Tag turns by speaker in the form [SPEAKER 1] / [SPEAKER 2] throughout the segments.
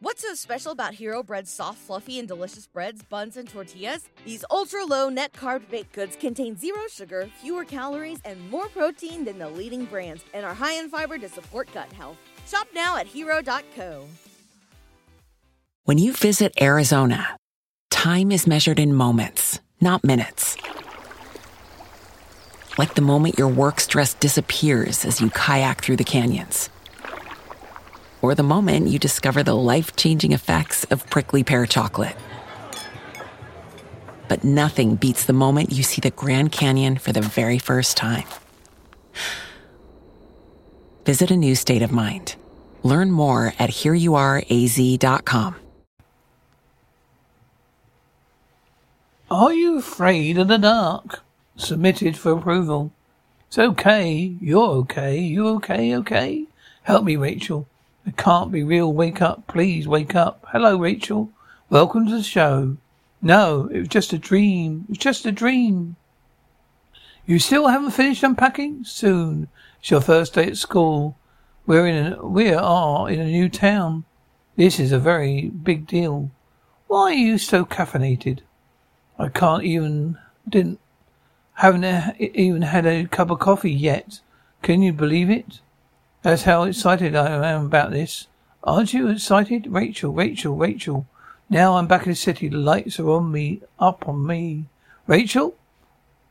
[SPEAKER 1] What's so special about Hero Bread's soft, fluffy, and delicious breads, buns, and tortillas? These ultra low net carb baked goods contain zero sugar, fewer calories, and more protein than the leading brands, and are high in fiber to support gut health. Shop now at hero.co.
[SPEAKER 2] When you visit Arizona, time is measured in moments, not minutes. Like the moment your work stress disappears as you kayak through the canyons or the moment you discover the life changing effects of prickly pear chocolate. But nothing beats the moment you see the Grand Canyon for the very first time. Visit a new state of mind. Learn more at hereyouareaz.com.
[SPEAKER 3] Are you afraid of the dark? Submitted for approval. It's okay. You're okay. You okay? Okay? Help me, Rachel. It can't be real. Wake up. Please wake up. Hello, Rachel. Welcome to the show. No, it was just a dream. It was just a dream. You still haven't finished unpacking? Soon. It's your first day at school. We're in a, we are in a new town. This is a very big deal. Why are you so caffeinated? I can't even, didn't, haven't uh, even had a cup of coffee yet. Can you believe it? That's how excited I am about this. Aren't you excited? Rachel, Rachel, Rachel. Now I'm back in the city. The lights are on me, up on me. Rachel?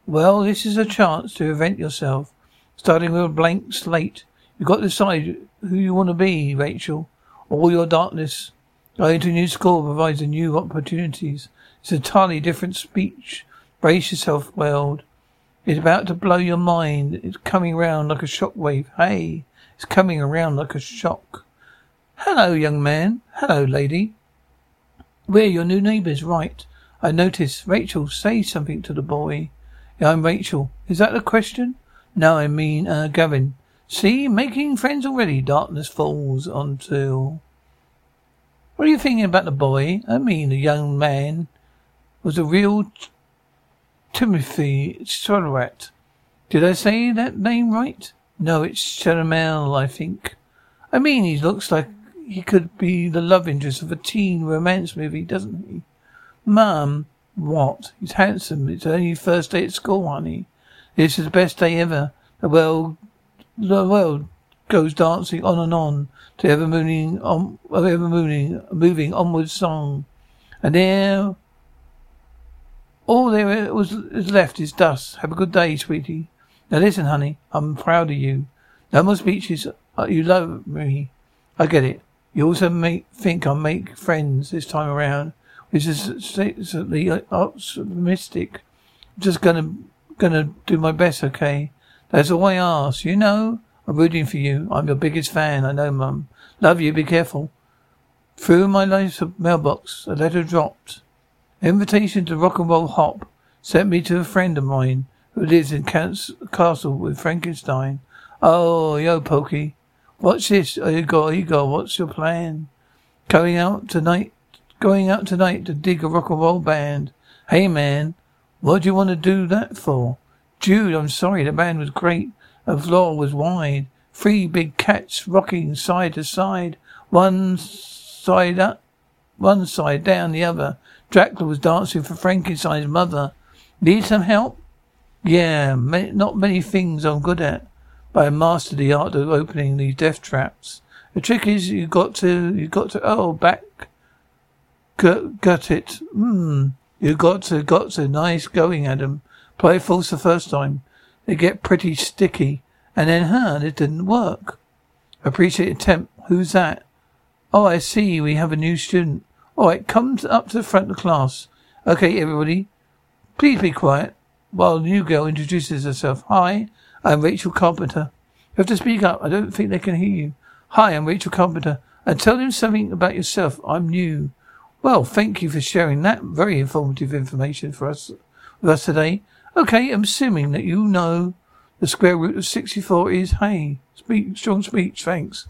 [SPEAKER 3] Well, this is a chance to invent yourself. Starting with a blank slate. You've got to decide who you want to be, Rachel. All your darkness. Going to a new school provides new opportunities. It's an entirely different speech. Brace yourself, world. It's about to blow your mind. It's coming round like a shockwave. Hey, it's coming around like a shock. Hello, young man. Hello, lady. We're your new neighbours, right? I notice. Rachel, say something to the boy. Yeah, I'm Rachel. Is that the question? No, I mean, uh, Gavin. See, making friends already. Darkness falls until. What are you thinking about the boy? I mean, the young man was a real t- Timothy Chalamet. Did I say that name right? No, it's Chalamet, I think. I mean, he looks like he could be the love interest of a teen romance movie, doesn't he? Mum, what? He's handsome. It's only first day at school, honey. This is the best day ever. The world, the world goes dancing on and on to ever moving, on, ever moving, moving onward song. And there, all there was is left is dust. Have a good day, sweetie. Now listen, honey, I'm proud of you. No more speeches. Uh, you love me. I get it. You also make think I'll make friends this time around, which is slightly optimistic. I'm just gonna gonna do my best, okay? That's all I ask. You know, I'm rooting for you. I'm your biggest fan. I know, Mum. Love you. Be careful. Through my life's mailbox, a letter dropped. invitation to rock and roll hop sent me to a friend of mine who lives in castle with Frankenstein. Oh, yo, Pokey. What's this? Oh, Igor, Igor, what's your plan? Going out tonight, going out tonight to dig a rock and roll band. Hey, man, what do you want to do that for? Jude, I'm sorry, the band was great. The floor was wide. Three big cats rocking side to side. One side up, one side down the other. Dracula was dancing for Frankenstein's mother. Need some help? Yeah, many, not many things I'm good at, but I mastered the art of opening these death traps. The trick is you got to, you got to, oh, back, gut, gut it. Hmm, you got to, got to, nice going, Adam. Play false the first time. They get pretty sticky. And then, huh, it didn't work. Appreciate attempt. Who's that? Oh, I see. We have a new student. All right, come up to the front of the class. Okay, everybody. Please be quiet while the new girl introduces herself. Hi, I'm Rachel Carpenter. You have to speak up. I don't think they can hear you. Hi, I'm Rachel Carpenter. And tell them something about yourself. I'm new. Well, thank you for sharing that very informative information for us with us today. Okay, I'm assuming that you know the square root of 64 is, hey, speak, strong speech, thanks.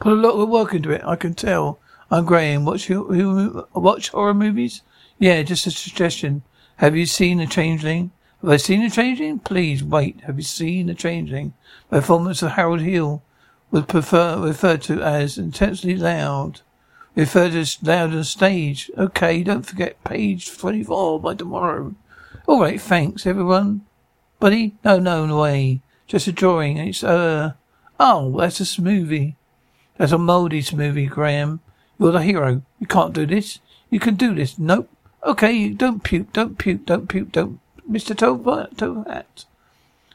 [SPEAKER 3] Put a lot of work into it, I can tell. I'm Graham. Watch, watch horror movies? Yeah, just a suggestion. Have you seen a changeling? Have I seen a changeling? Please wait. Have you seen a changeling? Performance of Harold Hill was prefer, referred to as intensely loud. referred to as loud on stage. Okay, don't forget page 24 by tomorrow. All right, thanks, everyone. Buddy? No, no, no way. Just a drawing. It's, uh, oh, that's a smoothie. That's a moldy smoothie, Graham. You're the hero. You can't do this. You can do this. Nope. Okay, don't puke, don't puke, don't puke, don't. Mr. Top Hat.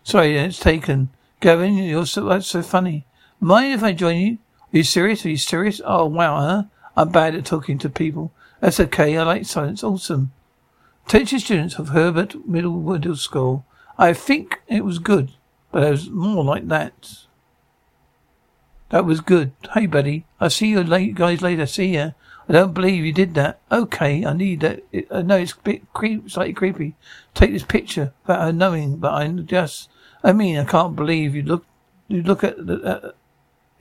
[SPEAKER 3] Sorry, it's taken. Gavin, you're so, that's so funny. Mind if I join you? Are you serious? Are you serious? Oh, wow, huh? I'm bad at talking to people. That's okay. I like silence. Awesome. Attention students of Herbert Middle Middle School. I think it was good, but it was more like that. That was good. Hey, buddy. I'll see you late, guys later. See ya. I don't believe you did that. Okay, I need that. I know it's a bit creep, slightly creepy. Take this picture without her knowing, but I just, I mean, I can't believe you look, you look at the, uh,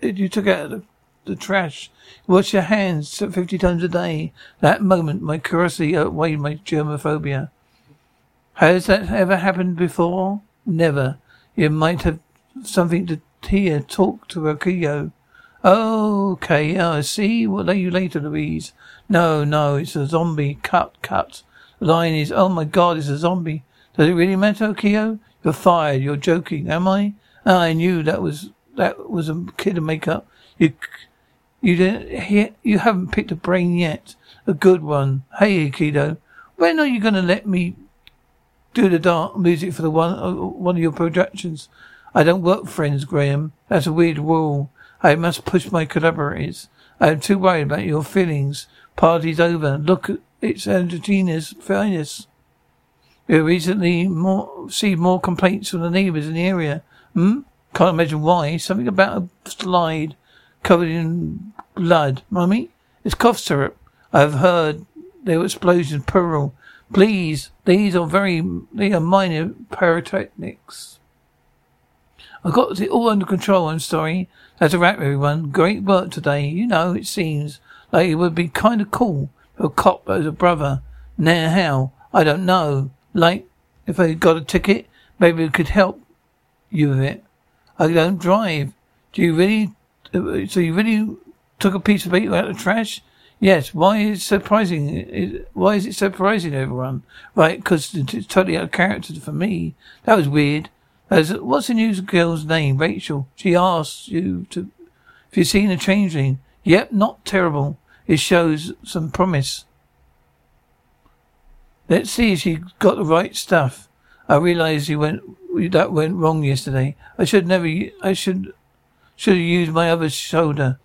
[SPEAKER 3] you took out the the trash. Wash your hands 50 times a day. That moment, my curiosity outweighed my germophobia. Has that ever happened before? Never. You might have something to hear. Talk to Akiko. Okay, I see. What are you later, Louise? No, no, it's a zombie. Cut, cut. The line is, oh my god, it's a zombie. Does it really matter, Akiko? You're fired. You're joking, am I? I knew that was that was a kid of makeup. You you didn't, you haven't picked a brain yet. A good one. Hey, Akiko, when are you going to let me do the dark music for the one, uh, one of your productions? I don't work friends, Graham. That's a weird rule. I must push my collaborators. I am too worried about your feelings. Party's over. Look, it's Argentina's finest. We recently more, see more complaints from the neighbours in the area. Hmm? Can't imagine why. Something about a slide covered in blood. Mummy, it's cough syrup. I've heard there were explosions plural. Please, these are very, they are minor pyrotechnics. I got it all under control, I'm sorry. That's a wrap, everyone. Great work today. You know, it seems like it would be kind of cool for a cop as a brother. Now how? I don't know. Like, if I got a ticket, maybe we could help you with it. I don't drive. Do you really uh, so you really took a piece of paper out of the trash? Yes. Why is it surprising? Why is it surprising everyone? Right, because it's totally out of character for me. That was weird. As, what's the news girl's name? Rachel. She asked you to, if you've seen a changeling. Yep, not terrible. It shows some promise. Let's see if she got the right stuff. I realize you went, that went wrong yesterday. I should never, I should should have used my other shoulder.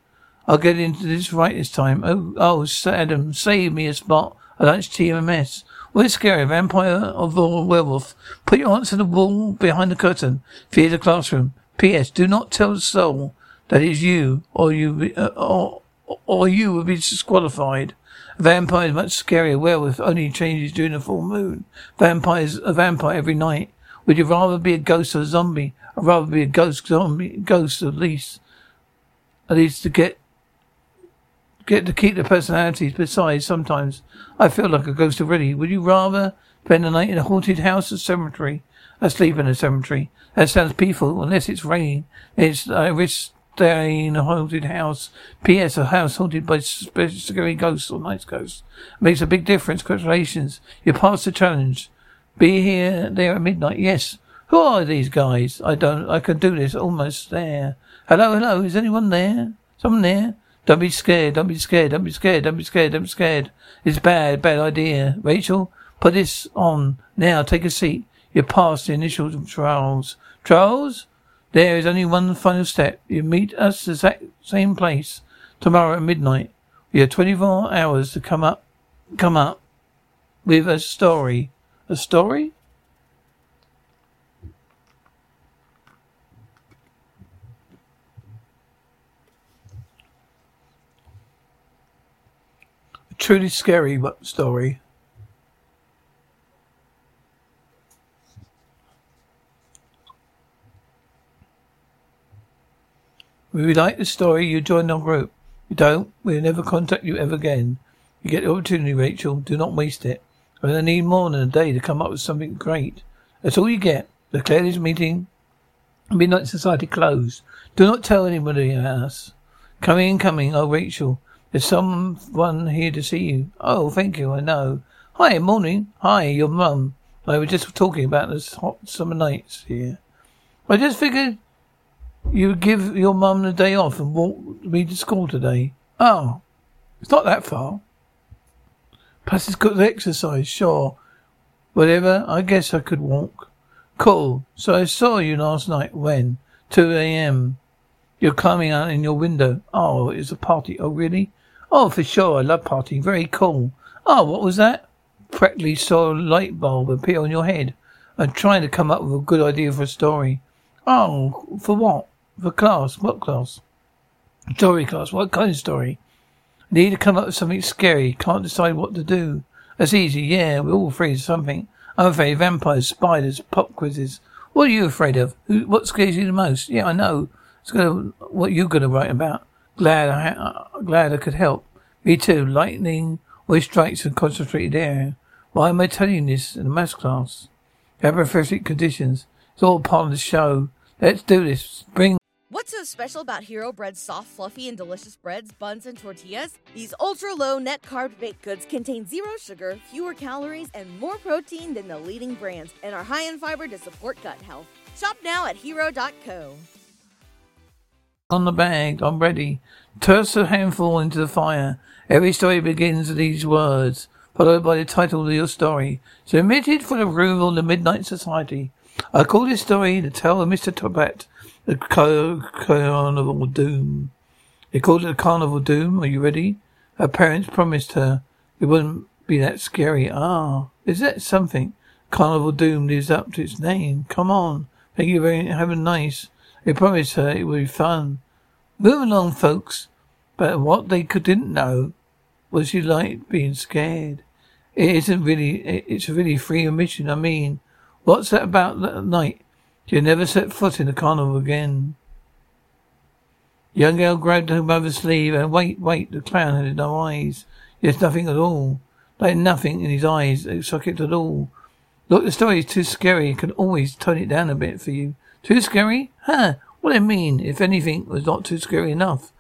[SPEAKER 3] I'll get into this right this time. Oh, oh, Adam, save me a spot. A lunch TMS. Well, it's scary. Vampire or werewolf. Put your answer on the wall behind the curtain. Fear the classroom. P.S. Do not tell the soul that it's you, or you, uh, or, or you will be disqualified. A vampire is much scarier. Werewolf only changes during the full moon. Vampire is a vampire every night. Would you rather be a ghost or a zombie? I'd rather be a ghost zombie, ghost at least, at least to get get to keep the personalities. Besides, sometimes I feel like a ghost already. Would you rather spend the night in a haunted house or cemetery? Asleep in a cemetery. That sounds peaceful, unless it's raining. It's uh, I risk staying in a haunted house. P.S. A house haunted by scary ghosts or night ghosts makes a big difference. Congratulations, you passed the challenge. Be here there at midnight. Yes. Who are these guys? I don't, I can do this almost there. Hello, hello, is anyone there? Someone there? Don't be scared, don't be scared, don't be scared, don't be scared, don't be scared. It's bad, bad idea. Rachel, put this on. Now, take a seat. You're past the initial trials. Trials? There is only one final step. You meet us at the same place tomorrow at midnight. We have 24 hours to come up, come up with a story. A story? Truly scary story. We like the story, you join our group. You don't, we'll never contact you ever again. You get the opportunity, Rachel. Do not waste it. I'm going to need more than a day to come up with something great. That's all you get. Declare this meeting Midnight Society closed. Do not tell anybody about us. Coming and coming. Oh, Rachel. There's someone here to see you. Oh, thank you, I know. Hi, morning. Hi, your mum. I was just talking about this hot summer nights here. I just figured you would give your mum the day off and walk me to school today. Oh, it's not that far. Plus it's good exercise, sure. Whatever, I guess I could walk. Cool. So I saw you last night. When? 2 a.m. You're climbing out in your window. Oh, it's a party. Oh, really? Oh, for sure. I love partying. Very cool. Oh, what was that? Practically saw a light bulb appear on your head. I'm trying to come up with a good idea for a story. Oh, for what? For class. What class? Story class. What kind of story? Need to come up with something scary. Can't decide what to do. That's easy. Yeah, we're all afraid of something. I'm afraid of vampires, spiders, pop quizzes. What are you afraid of? What scares you the most? Yeah, I know. It's gonna, what you're going to write about. Glad I, uh, glad I could help. Me too. Lightning always strikes in concentrated air. Why am I telling you this in a maths class? Apophytic conditions. It's all part of the show. Let's do this. Bring
[SPEAKER 1] What's so special about Hero Bread's soft, fluffy, and delicious breads, buns, and tortillas? These ultra low net carb baked goods contain zero sugar, fewer calories, and more protein than the leading brands, and are high in fiber to support gut health. Shop now at hero.co.
[SPEAKER 3] on the bag. I'm ready. Toss a handful into the fire. Every story begins with these words, followed by the title of your story. Submitted for the approval of the Midnight Society. I call this story The Tale of Mr. Top Hat, the Car- Carnival Doom. They called it the Carnival Doom. Are you ready? Her parents promised her it wouldn't be that scary. Ah, is that something? Carnival Doom lives up to its name. Come on. Thank you very have a nice. They promised her it would be fun. Move along, folks. But what they could, didn't know was she liked being scared. It isn't really, it- it's a really free admission. I mean, what's that about that night? She'll never set foot in the carnival again. Young girl grabbed her mother's sleeve and wait, wait, the clown had no eyes. There's nothing at all. Like nothing in his eyes, socket at all. Look, the story is too scary. I can always tone it down a bit for you. Too scary? Huh? What I mean, if anything was not too scary enough.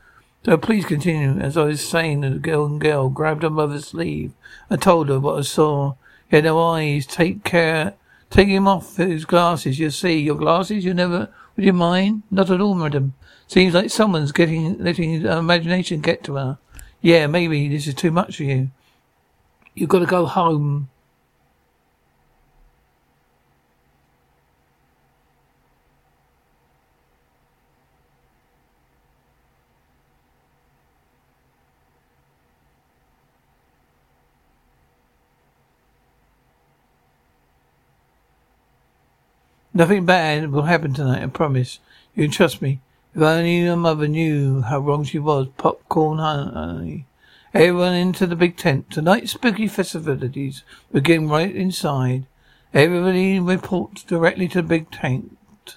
[SPEAKER 3] So please continue. As I was saying, the girl and girl grabbed her mother's sleeve and told her what I saw. He had no eyes. Take care. Take him off his glasses. You see, your glasses. You never. Would you mind? Not at all, madam. Seems like someone's getting letting her imagination get to her. Yeah, maybe this is too much for you. You've got to go home. Nothing bad will happen tonight, I promise. You can trust me. If only your mother knew how wrong she was. Popcorn honey. Everyone into the big tent. Tonight's spooky festivities begin right inside. Everybody reports directly to the big tent.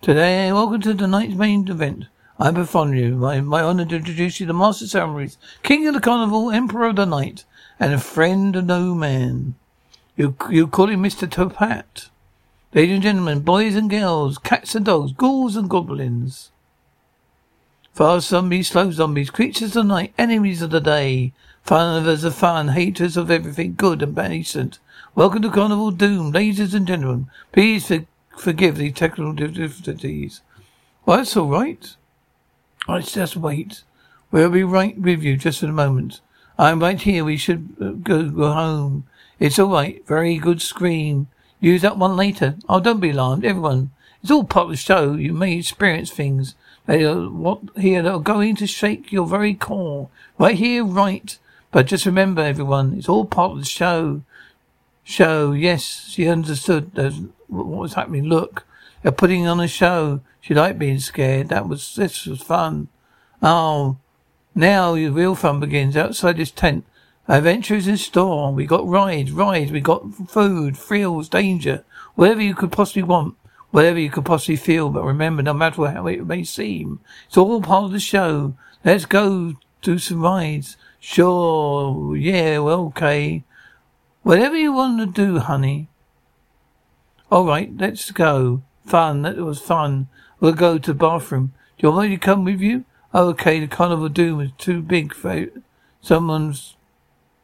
[SPEAKER 3] Today, welcome to tonight's main event. I'm before you. My, my honor to introduce you to Master Ceremonies, King of the Carnival, Emperor of the Night, and a friend of no man. You, you call him Mr. Top Hat. Ladies and gentlemen, boys and girls, cats and dogs, ghouls and goblins. Fast zombies, slow zombies, creatures of the night, enemies of the day, lovers of fun, haters of everything good and decent. Welcome to Carnival Doom, ladies and gentlemen. Please for- forgive the technical difficulties. Well, that's all right. Let's just wait. We'll be right with you just in a moment. I'm right here. We should uh, go, go home. It's all right. Very good scream. Use that one later. Oh, don't be alarmed, everyone. It's all part of the show. You may experience things that are what here that are going to shake your very core. Right here, right. But just remember, everyone, it's all part of the show. Show, yes, she understood what was happening. Look, they're putting on a show. She liked being scared. That was this was fun. Oh, now the real fun begins outside this tent. Adventure is in store. We got rides, rides. We got food, thrills, danger, whatever you could possibly want, whatever you could possibly feel. But remember, no matter how it may seem, it's all part of the show. Let's go do some rides. Sure, yeah, well, okay. Whatever you want to do, honey. All right, let's go. Fun. That was fun. We'll go to the bathroom. Do you want me to come with you? Oh, okay, the carnival doom is too big for someone's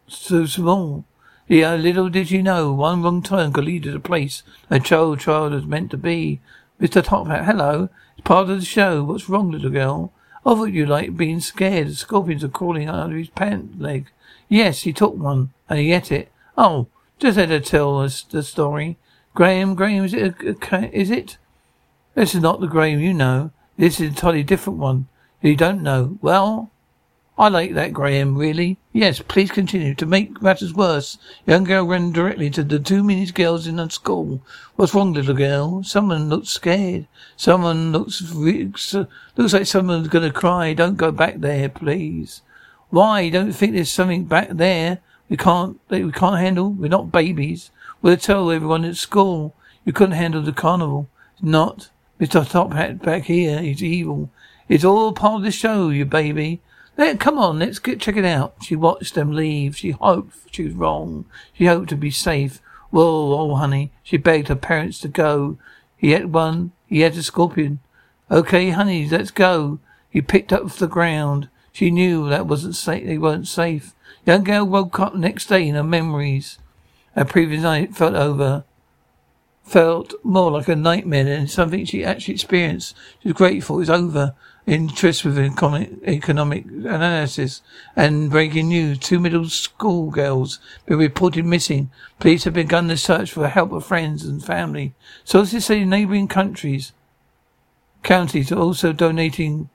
[SPEAKER 3] so small. Yeah, little did you know, one wrong turn could lead to the place a child child is meant to be. Mr. Top Hat, hello. It's part of the show. What's wrong, little girl? I thought you like being scared. Scorpions are crawling under his pant leg. Yes, he took one, and he ate it. Oh, just had to tell us the story. Graham, Graham, is it a, a, is it? This is not the Graham you know. This is a entirely different one. You don't know. Well, I like that, Graham, really. Yes, please continue. To make matters worse, young girl ran directly to the two meanest girls in the school. What's wrong, little girl? Someone looks scared. Someone looks looks like someone's gonna cry. Don't go back there, please. Why? Don't you think there's something back there we can't we can't handle? We're not babies. We'll tell everyone at school. You couldn't handle the carnival. Not. Mr. Top Hat back here. He's evil. It's all part of the show, you baby. Let, come on, let's get check it out. She watched them leave. She hoped she was wrong. She hoped to be safe. Whoa, oh honey. She begged her parents to go. He had one. He had a scorpion. Okay, honey, let's go. He picked up the ground. She knew that wasn't safe. They weren't safe. Young girl woke up next day in her memories. Her previous night felt over felt more like a nightmare than something she actually experienced. She was grateful it was over. Interest with economic analysis and breaking news. Two middle school girls been reported missing. Police have begun the search for the help of friends and family. Sources say neighbouring countries, counties are also donating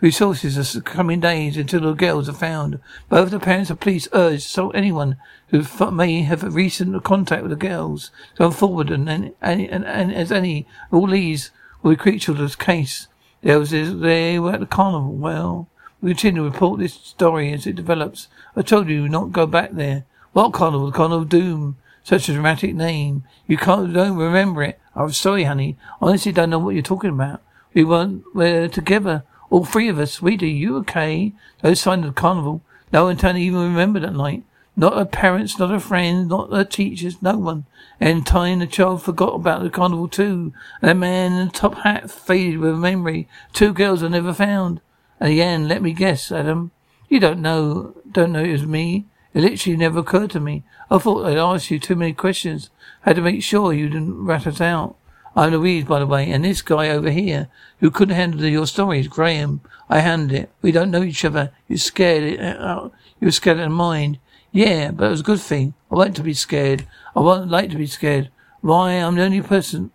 [SPEAKER 3] resources are coming days until the girls are found. Both the parents and police urge so anyone who may have recent contact with the girls to come forward and, and, and, and as any all these will be crucial to this case. There was they were at the carnival. Well, we continue to report this story as it develops. I told you not go back there. What carnival? The carnival of doom. Such a dramatic name. You can't don't remember it. I'm sorry, honey. Honestly, don't know what you're talking about. We weren't we're together. All three of us. Sweetie, you okay? No sign of the carnival. No one can even remember that night. Not her parents, not her friends, not her teachers, no one. And time the child forgot about the carnival too. And the man in the top hat faded with memory. Two girls are never found. And again, let me guess, Adam. You don't know, don't know it was me. It literally never occurred to me. I thought I'd asked you too many questions. I had to make sure you didn't rat us out. I'm Louise, by the way, and this guy over here who couldn't handle your stories, Graham. I handled it. We don't know each other. You're scared. It, uh, you're scared of mind. Yeah, but it was a good thing. I like to be scared. I want like to be scared. Why? I'm the only person.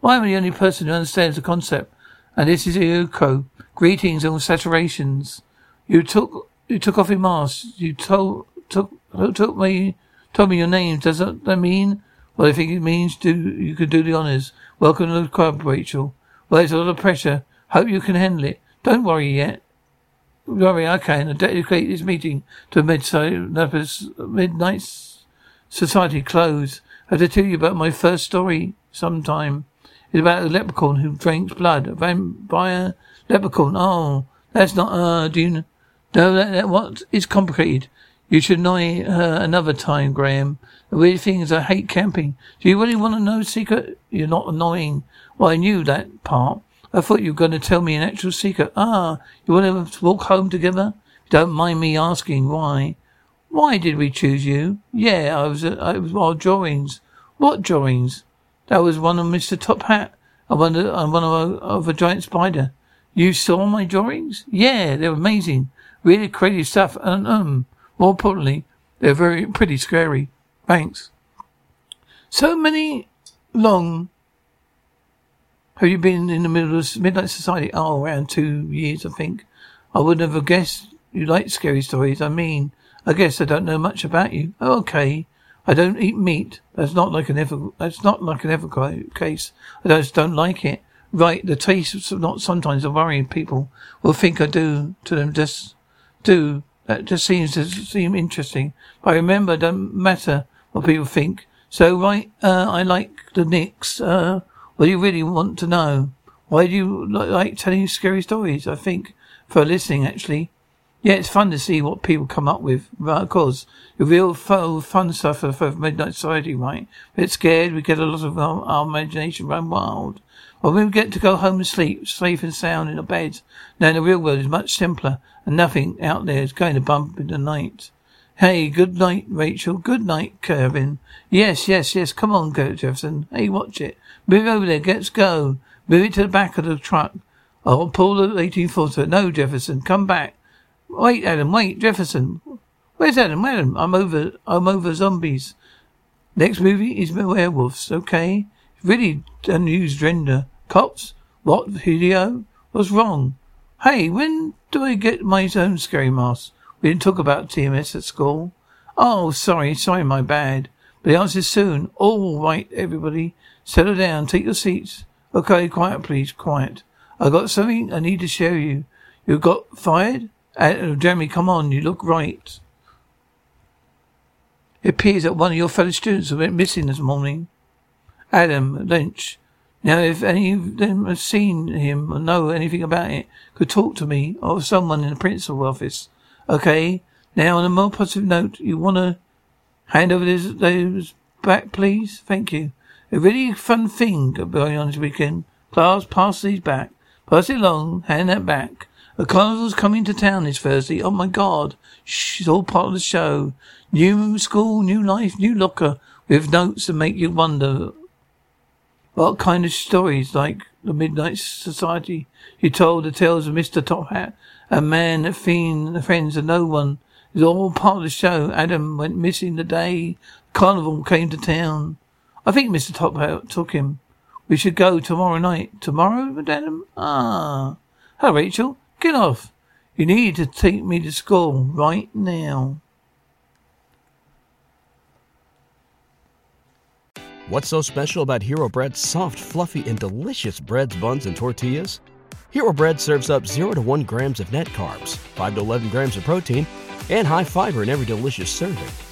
[SPEAKER 3] Why am I the only person who understands the concept? And this is Yuko. Greetings and saturations. You took you took off your mask. You told took took me told me your name. Does that, that mean? Well, I think it means do you could do the honours. Welcome to the club, Rachel. Well, it's a lot of pressure. Hope you can handle it. Don't worry yet. Worry, I can. I dedicate this meeting to Midnight Society close. I have to tell you about my first story sometime. It's about a leprechaun who drinks blood. A vampire leprechaun. Oh, that's not, uh, do you know? No, that, that what is complicated. You should know her another time, Graham. The weird thing is I hate camping. Do you really want to know secret? You're not annoying. Well, I knew that part. I thought you were going to tell me an actual secret. Ah, you want to walk home together? Don't mind me asking why. Why did we choose you? Yeah, I was, uh, I was our drawings. What drawings? That was one of Mr. Top Hat and one of, one of a, of a giant spider. You saw my drawings? Yeah, they're amazing. Really crazy stuff. And, um, more importantly, they're very pretty scary. Thanks. So many long have you been in the middle of Midnight Society? Oh, around two years, I think. I wouldn't have guessed you like scary stories. I mean, I guess I don't know much about you. Oh, okay. I don't eat meat. That's not like an ever. That's not like an ever case. I just don't like it. Right, the taste not sometimes of worrying people will think I do to them. Just do that just seems to seem interesting. But I remember, it doesn't matter what people think. So, right, uh, I like the Knicks. Uh, what do you really want to know? Why do you like telling scary stories? I think for listening, actually. Yeah, it's fun to see what people come up with. Right, of course, the real fun stuff for, Midnight Society, right? We get scared, we get a lot of our, our imagination run wild. When we get to go home and sleep, safe and sound in our beds. Now the real world is much simpler, and nothing out there is going to bump in the night. Hey, good night, Rachel. Good night, Kevin. Yes, yes, yes. Come on, go, Jefferson. Hey, watch it. Move over there. Let's go. Move it to the back of the truck. I'll pull the 18 footer. No, Jefferson. Come back. Wait, Adam. Wait, Jefferson. Where's Adam? Adam, I'm over. I'm over zombies. Next movie is werewolves. Okay. Really unused render. Cops. What video? What's wrong? Hey, when do I get my own scary mask? We didn't talk about TMS at school. Oh, sorry, sorry, my bad. But the answer's soon. All right, everybody. Settle down. Take your seats. Okay, quiet, please. Quiet. I got something I need to show you. You got fired? Uh, Jeremy, come on. You look right. It appears that one of your fellow students went missing this morning. Adam Lynch. Now, if any of them have seen him or know anything about it, could talk to me or someone in the principal office. Okay. Now, on a more positive note, you want to hand over those, those back, please? Thank you. A really fun thing going on this weekend. Class, pass these back. Pass it along. Hand that back. A carnival's coming to town this Thursday. Oh my God. Shh, it's all part of the show. New school, new life, new locker with notes that make you wonder what kind of stories like the Midnight Society you told the tales of Mr. Top Hat a man, a fiend, the friends of no one. It's all part of the show. Adam went missing the day Carnival came to town. I think Mr. Top took him. We should go tomorrow night. Tomorrow, Adam? Ah. Hello, Rachel. Get off. You need to take me to school right now.
[SPEAKER 4] What's so special about Hero Bread's soft, fluffy, and delicious breads, buns, and tortillas? Hero Bread serves up 0 to 1 grams of net carbs, 5 to 11 grams of protein, and high fiber in every delicious serving.